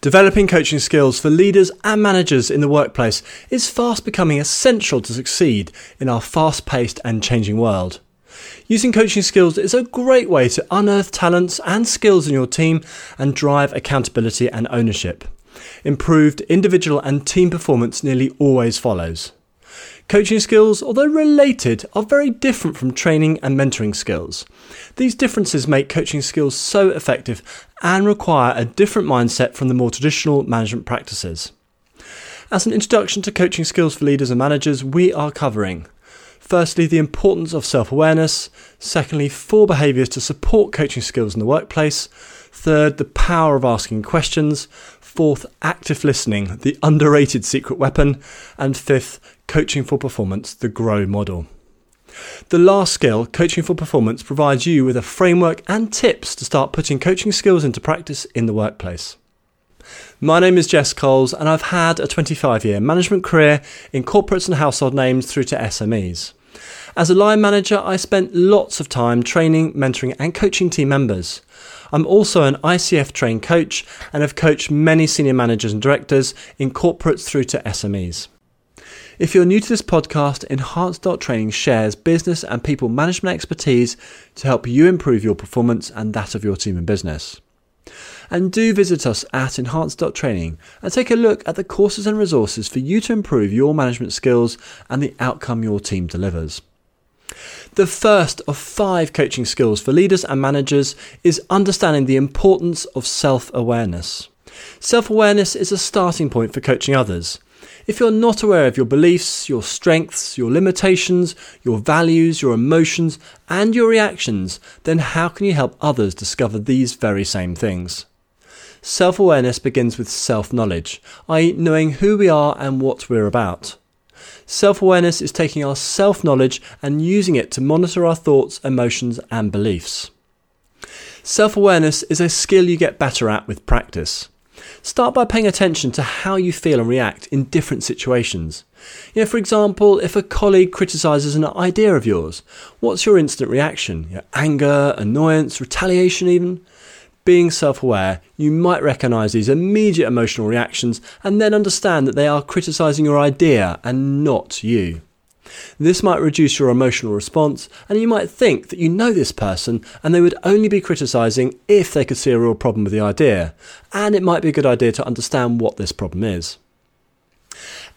Developing coaching skills for leaders and managers in the workplace is fast becoming essential to succeed in our fast paced and changing world. Using coaching skills is a great way to unearth talents and skills in your team and drive accountability and ownership. Improved individual and team performance nearly always follows. Coaching skills, although related, are very different from training and mentoring skills. These differences make coaching skills so effective and require a different mindset from the more traditional management practices. As an introduction to coaching skills for leaders and managers, we are covering firstly, the importance of self awareness, secondly, four behaviours to support coaching skills in the workplace, third, the power of asking questions, fourth, active listening, the underrated secret weapon, and fifth, Coaching for Performance, the GROW model. The last skill, Coaching for Performance, provides you with a framework and tips to start putting coaching skills into practice in the workplace. My name is Jess Coles, and I've had a 25 year management career in corporates and household names through to SMEs. As a line manager, I spent lots of time training, mentoring, and coaching team members. I'm also an ICF trained coach and have coached many senior managers and directors in corporates through to SMEs. If you're new to this podcast, Enhance Training shares business and people management expertise to help you improve your performance and that of your team and business. And do visit us at Enhance Training and take a look at the courses and resources for you to improve your management skills and the outcome your team delivers. The first of five coaching skills for leaders and managers is understanding the importance of self awareness. Self awareness is a starting point for coaching others. If you're not aware of your beliefs, your strengths, your limitations, your values, your emotions, and your reactions, then how can you help others discover these very same things? Self awareness begins with self knowledge, i.e., knowing who we are and what we're about. Self awareness is taking our self knowledge and using it to monitor our thoughts, emotions, and beliefs. Self awareness is a skill you get better at with practice. Start by paying attention to how you feel and react in different situations. You know, for example, if a colleague criticises an idea of yours, what's your instant reaction? You know, anger, annoyance, retaliation, even? Being self aware, you might recognise these immediate emotional reactions and then understand that they are criticising your idea and not you. This might reduce your emotional response, and you might think that you know this person and they would only be criticising if they could see a real problem with the idea, and it might be a good idea to understand what this problem is.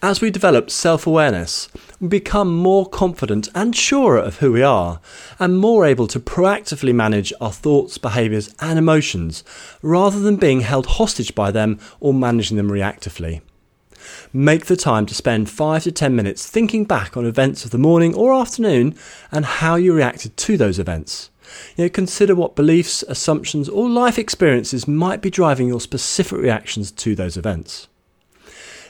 As we develop self awareness, we become more confident and surer of who we are, and more able to proactively manage our thoughts, behaviours, and emotions, rather than being held hostage by them or managing them reactively. Make the time to spend 5 to 10 minutes thinking back on events of the morning or afternoon and how you reacted to those events. You know, consider what beliefs, assumptions, or life experiences might be driving your specific reactions to those events.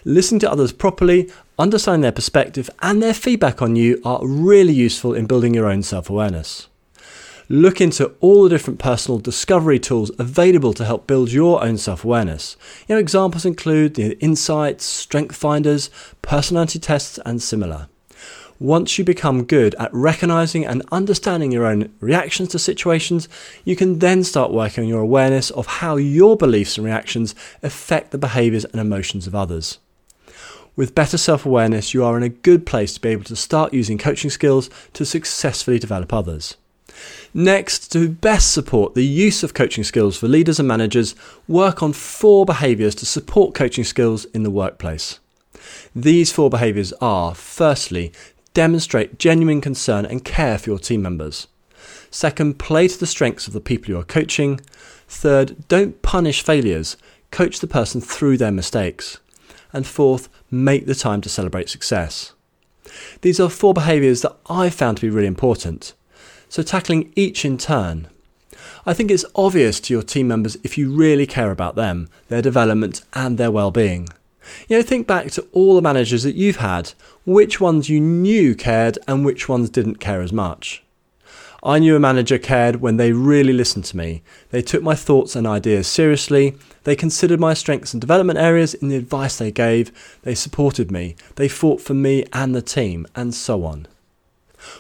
Listening to others properly, understanding their perspective, and their feedback on you are really useful in building your own self awareness. Look into all the different personal discovery tools available to help build your own self awareness. You know, examples include the insights, strength finders, personality tests, and similar. Once you become good at recognizing and understanding your own reactions to situations, you can then start working on your awareness of how your beliefs and reactions affect the behaviors and emotions of others. With better self awareness, you are in a good place to be able to start using coaching skills to successfully develop others. Next, to best support the use of coaching skills for leaders and managers, work on four behaviours to support coaching skills in the workplace. These four behaviours are firstly, demonstrate genuine concern and care for your team members. Second, play to the strengths of the people you are coaching. Third, don't punish failures, coach the person through their mistakes. And fourth, make the time to celebrate success. These are four behaviours that I've found to be really important so tackling each in turn. I think it's obvious to your team members if you really care about them, their development, and their well-being. You know, think back to all the managers that you've had, which ones you knew cared and which ones didn't care as much. I knew a manager cared when they really listened to me. They took my thoughts and ideas seriously. They considered my strengths and development areas in the advice they gave. They supported me. They fought for me and the team, and so on.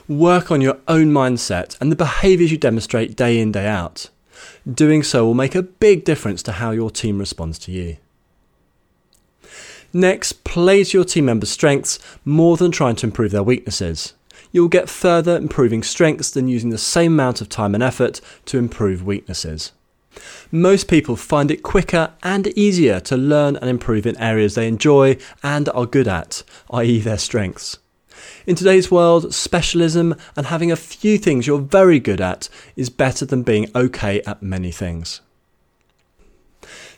Work on your own mindset and the behaviours you demonstrate day in, day out. Doing so will make a big difference to how your team responds to you. Next, play to your team members' strengths more than trying to improve their weaknesses. You'll get further improving strengths than using the same amount of time and effort to improve weaknesses. Most people find it quicker and easier to learn and improve in areas they enjoy and are good at, i.e., their strengths. In today's world, specialism and having a few things you're very good at is better than being okay at many things.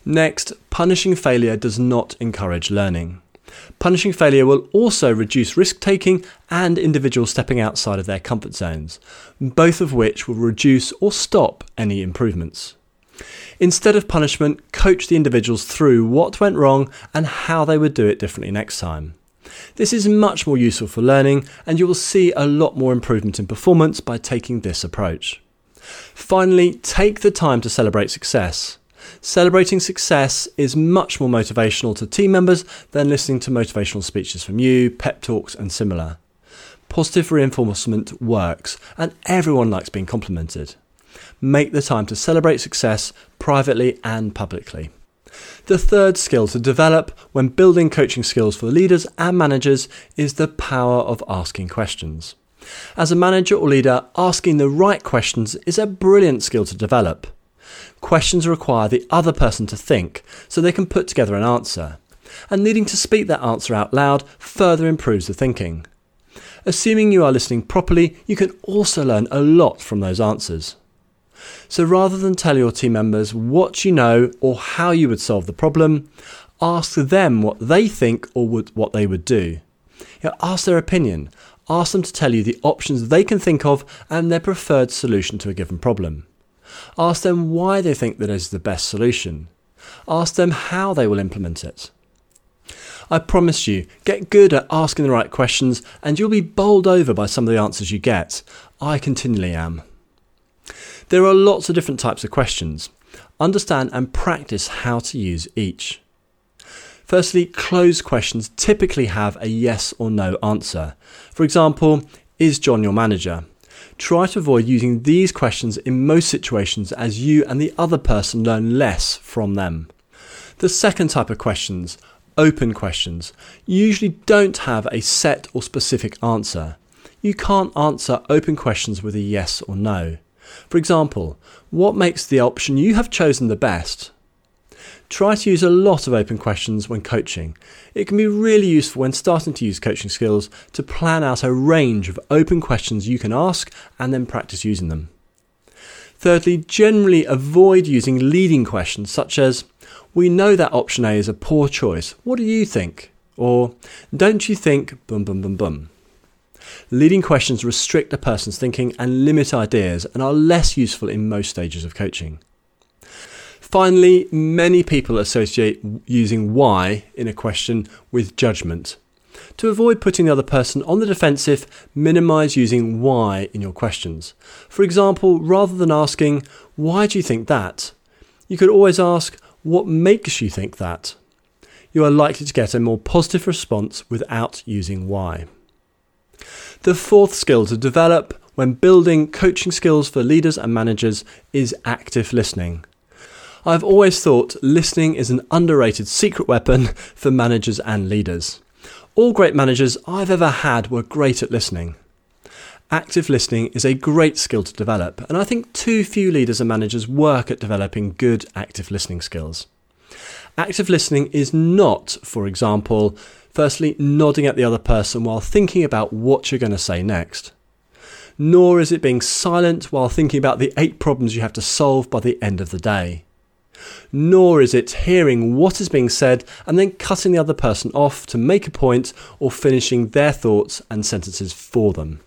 Next, punishing failure does not encourage learning. Punishing failure will also reduce risk taking and individuals stepping outside of their comfort zones, both of which will reduce or stop any improvements. Instead of punishment, coach the individuals through what went wrong and how they would do it differently next time. This is much more useful for learning, and you will see a lot more improvement in performance by taking this approach. Finally, take the time to celebrate success. Celebrating success is much more motivational to team members than listening to motivational speeches from you, pep talks, and similar. Positive reinforcement works, and everyone likes being complimented. Make the time to celebrate success privately and publicly. The third skill to develop when building coaching skills for leaders and managers is the power of asking questions. As a manager or leader, asking the right questions is a brilliant skill to develop. Questions require the other person to think so they can put together an answer, and needing to speak that answer out loud further improves the thinking. Assuming you are listening properly, you can also learn a lot from those answers. So rather than tell your team members what you know or how you would solve the problem, ask them what they think or would, what they would do. You know, ask their opinion. Ask them to tell you the options they can think of and their preferred solution to a given problem. Ask them why they think that is the best solution. Ask them how they will implement it. I promise you, get good at asking the right questions and you'll be bowled over by some of the answers you get. I continually am. There are lots of different types of questions. Understand and practice how to use each. Firstly, closed questions typically have a yes or no answer. For example, is John your manager? Try to avoid using these questions in most situations as you and the other person learn less from them. The second type of questions, open questions, usually don't have a set or specific answer. You can't answer open questions with a yes or no. For example, what makes the option you have chosen the best? Try to use a lot of open questions when coaching. It can be really useful when starting to use coaching skills to plan out a range of open questions you can ask and then practice using them. Thirdly, generally avoid using leading questions such as, We know that option A is a poor choice. What do you think? Or, Don't you think, bum bum bum bum. Leading questions restrict a person's thinking and limit ideas and are less useful in most stages of coaching. Finally, many people associate using why in a question with judgment. To avoid putting the other person on the defensive, minimize using why in your questions. For example, rather than asking, Why do you think that? you could always ask, What makes you think that? You are likely to get a more positive response without using why. The fourth skill to develop when building coaching skills for leaders and managers is active listening. I've always thought listening is an underrated secret weapon for managers and leaders. All great managers I've ever had were great at listening. Active listening is a great skill to develop, and I think too few leaders and managers work at developing good active listening skills. Active listening is not, for example, firstly, nodding at the other person while thinking about what you're going to say next. Nor is it being silent while thinking about the eight problems you have to solve by the end of the day nor is it hearing what is being said and then cutting the other person off to make a point or finishing their thoughts and sentences for them.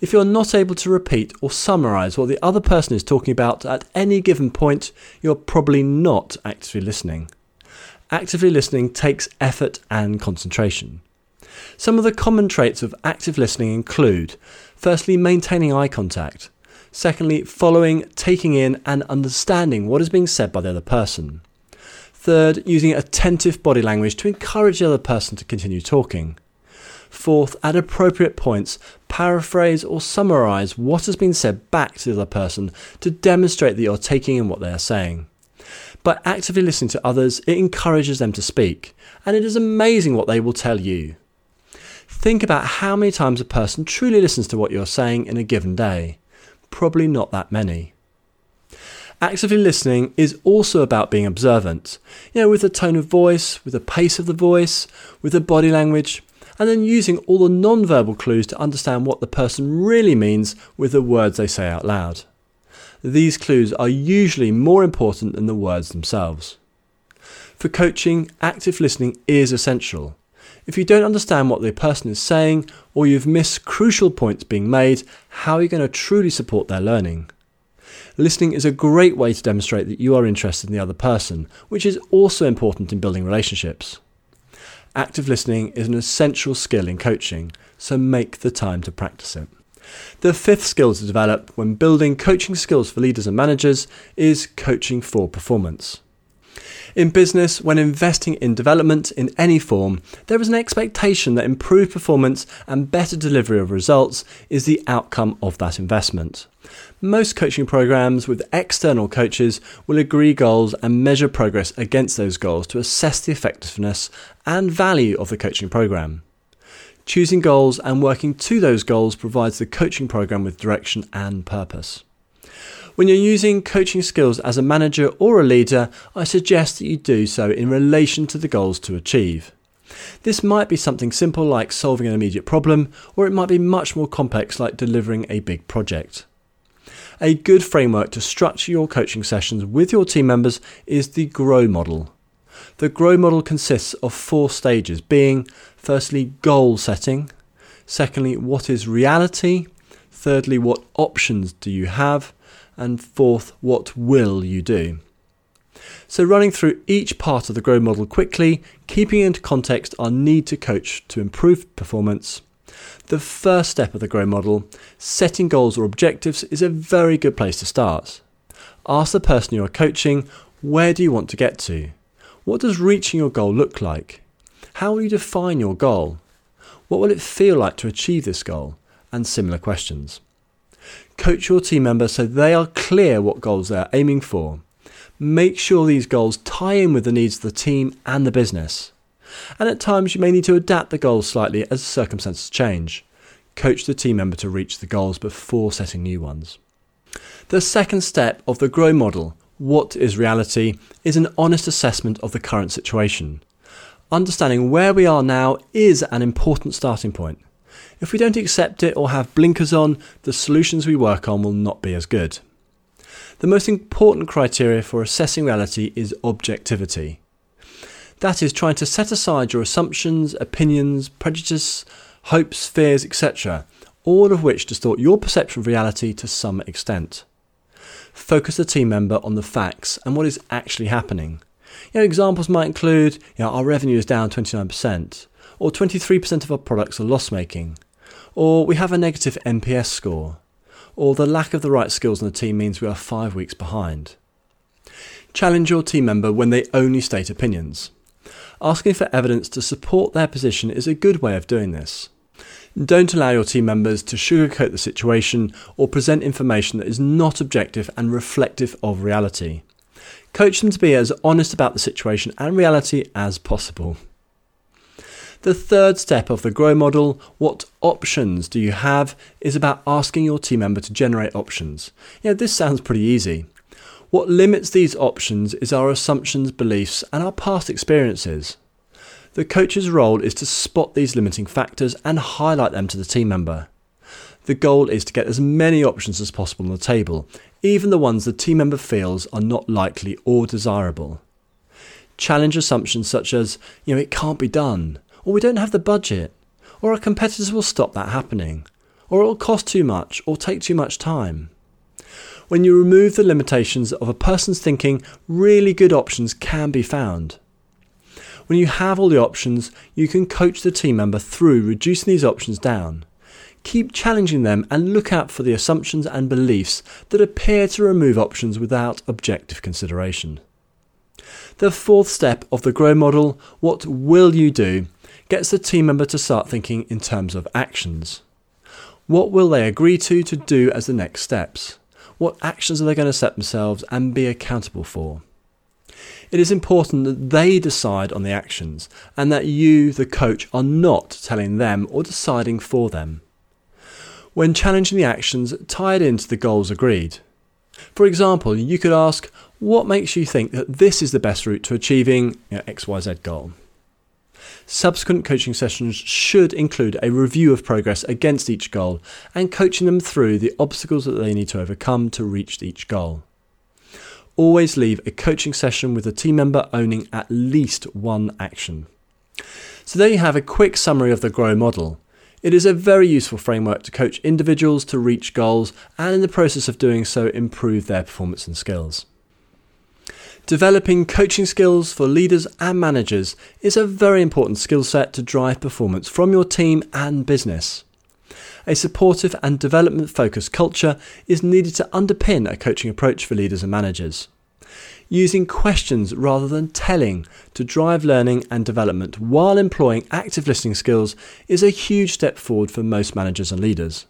If you're not able to repeat or summarise what the other person is talking about at any given point, you're probably not actively listening. Actively listening takes effort and concentration. Some of the common traits of active listening include firstly, maintaining eye contact. Secondly, following, taking in, and understanding what is being said by the other person. Third, using attentive body language to encourage the other person to continue talking. Fourth, at appropriate points, paraphrase or summarize what has been said back to the other person to demonstrate that you're taking in what they are saying. By actively listening to others, it encourages them to speak, and it is amazing what they will tell you. Think about how many times a person truly listens to what you're saying in a given day. Probably not that many. Actively listening is also about being observant, you know, with the tone of voice, with the pace of the voice, with the body language, and then using all the non-verbal clues to understand what the person really means with the words they say out loud. These clues are usually more important than the words themselves. For coaching, active listening is essential. If you don't understand what the person is saying, or you've missed crucial points being made, how are you going to truly support their learning? Listening is a great way to demonstrate that you are interested in the other person, which is also important in building relationships. Active listening is an essential skill in coaching, so make the time to practice it. The fifth skill to develop when building coaching skills for leaders and managers is coaching for performance. In business, when investing in development in any form, there is an expectation that improved performance and better delivery of results is the outcome of that investment. Most coaching programs with external coaches will agree goals and measure progress against those goals to assess the effectiveness and value of the coaching program. Choosing goals and working to those goals provides the coaching program with direction and purpose. When you're using coaching skills as a manager or a leader, I suggest that you do so in relation to the goals to achieve. This might be something simple like solving an immediate problem, or it might be much more complex like delivering a big project. A good framework to structure your coaching sessions with your team members is the GROW model. The GROW model consists of four stages, being firstly, goal setting, secondly, what is reality, thirdly, what options do you have, and fourth, what will you do? So, running through each part of the GROW model quickly, keeping into context our need to coach to improve performance. The first step of the GROW model, setting goals or objectives, is a very good place to start. Ask the person you are coaching, where do you want to get to? What does reaching your goal look like? How will you define your goal? What will it feel like to achieve this goal? And similar questions. Coach your team member so they are clear what goals they are aiming for. Make sure these goals tie in with the needs of the team and the business. And at times you may need to adapt the goals slightly as circumstances change. Coach the team member to reach the goals before setting new ones. The second step of the GROW model, what is reality, is an honest assessment of the current situation. Understanding where we are now is an important starting point. If we don't accept it or have blinkers on, the solutions we work on will not be as good. The most important criteria for assessing reality is objectivity. That is trying to set aside your assumptions, opinions, prejudices, hopes, fears, etc., all of which distort your perception of reality to some extent. Focus the team member on the facts and what is actually happening. You know, examples might include you know, our revenue is down 29%, or 23% of our products are loss making, or we have a negative NPS score, or the lack of the right skills in the team means we are five weeks behind. Challenge your team member when they only state opinions. Asking for evidence to support their position is a good way of doing this. Don't allow your team members to sugarcoat the situation or present information that is not objective and reflective of reality. Coach them to be as honest about the situation and reality as possible. The third step of the GROW model, what options do you have, is about asking your team member to generate options. Yeah, this sounds pretty easy. What limits these options is our assumptions, beliefs, and our past experiences. The coach's role is to spot these limiting factors and highlight them to the team member. The goal is to get as many options as possible on the table, even the ones the team member feels are not likely or desirable. Challenge assumptions such as, you know, it can't be done, or we don't have the budget, or our competitors will stop that happening, or it will cost too much or take too much time. When you remove the limitations of a person's thinking, really good options can be found. When you have all the options, you can coach the team member through reducing these options down. Keep challenging them and look out for the assumptions and beliefs that appear to remove options without objective consideration. The fourth step of the GROW model, what will you do, gets the team member to start thinking in terms of actions. What will they agree to to do as the next steps? What actions are they going to set themselves and be accountable for? It is important that they decide on the actions and that you, the coach, are not telling them or deciding for them. When challenging the actions, tied into the goals agreed. For example, you could ask, What makes you think that this is the best route to achieving you know, XYZ goal? Subsequent coaching sessions should include a review of progress against each goal and coaching them through the obstacles that they need to overcome to reach each goal. Always leave a coaching session with a team member owning at least one action. So, there you have a quick summary of the GROW model. It is a very useful framework to coach individuals to reach goals and, in the process of doing so, improve their performance and skills. Developing coaching skills for leaders and managers is a very important skill set to drive performance from your team and business. A supportive and development focused culture is needed to underpin a coaching approach for leaders and managers. Using questions rather than telling to drive learning and development while employing active listening skills is a huge step forward for most managers and leaders.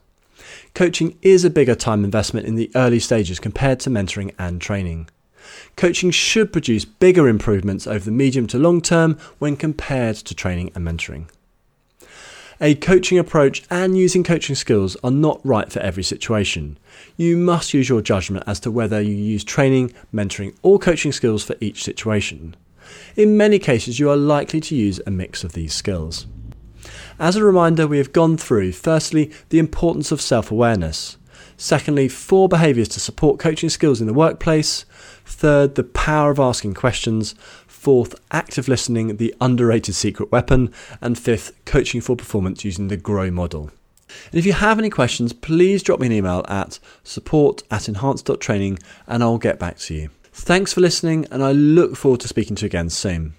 Coaching is a bigger time investment in the early stages compared to mentoring and training. Coaching should produce bigger improvements over the medium to long term when compared to training and mentoring. A coaching approach and using coaching skills are not right for every situation. You must use your judgment as to whether you use training, mentoring, or coaching skills for each situation. In many cases, you are likely to use a mix of these skills. As a reminder, we have gone through firstly, the importance of self awareness. Secondly, four behaviours to support coaching skills in the workplace. Third, the power of asking questions. Fourth, active listening, the underrated secret weapon. And fifth, coaching for performance using the GROW model. And if you have any questions, please drop me an email at support at enhance.training and I'll get back to you. Thanks for listening, and I look forward to speaking to you again soon.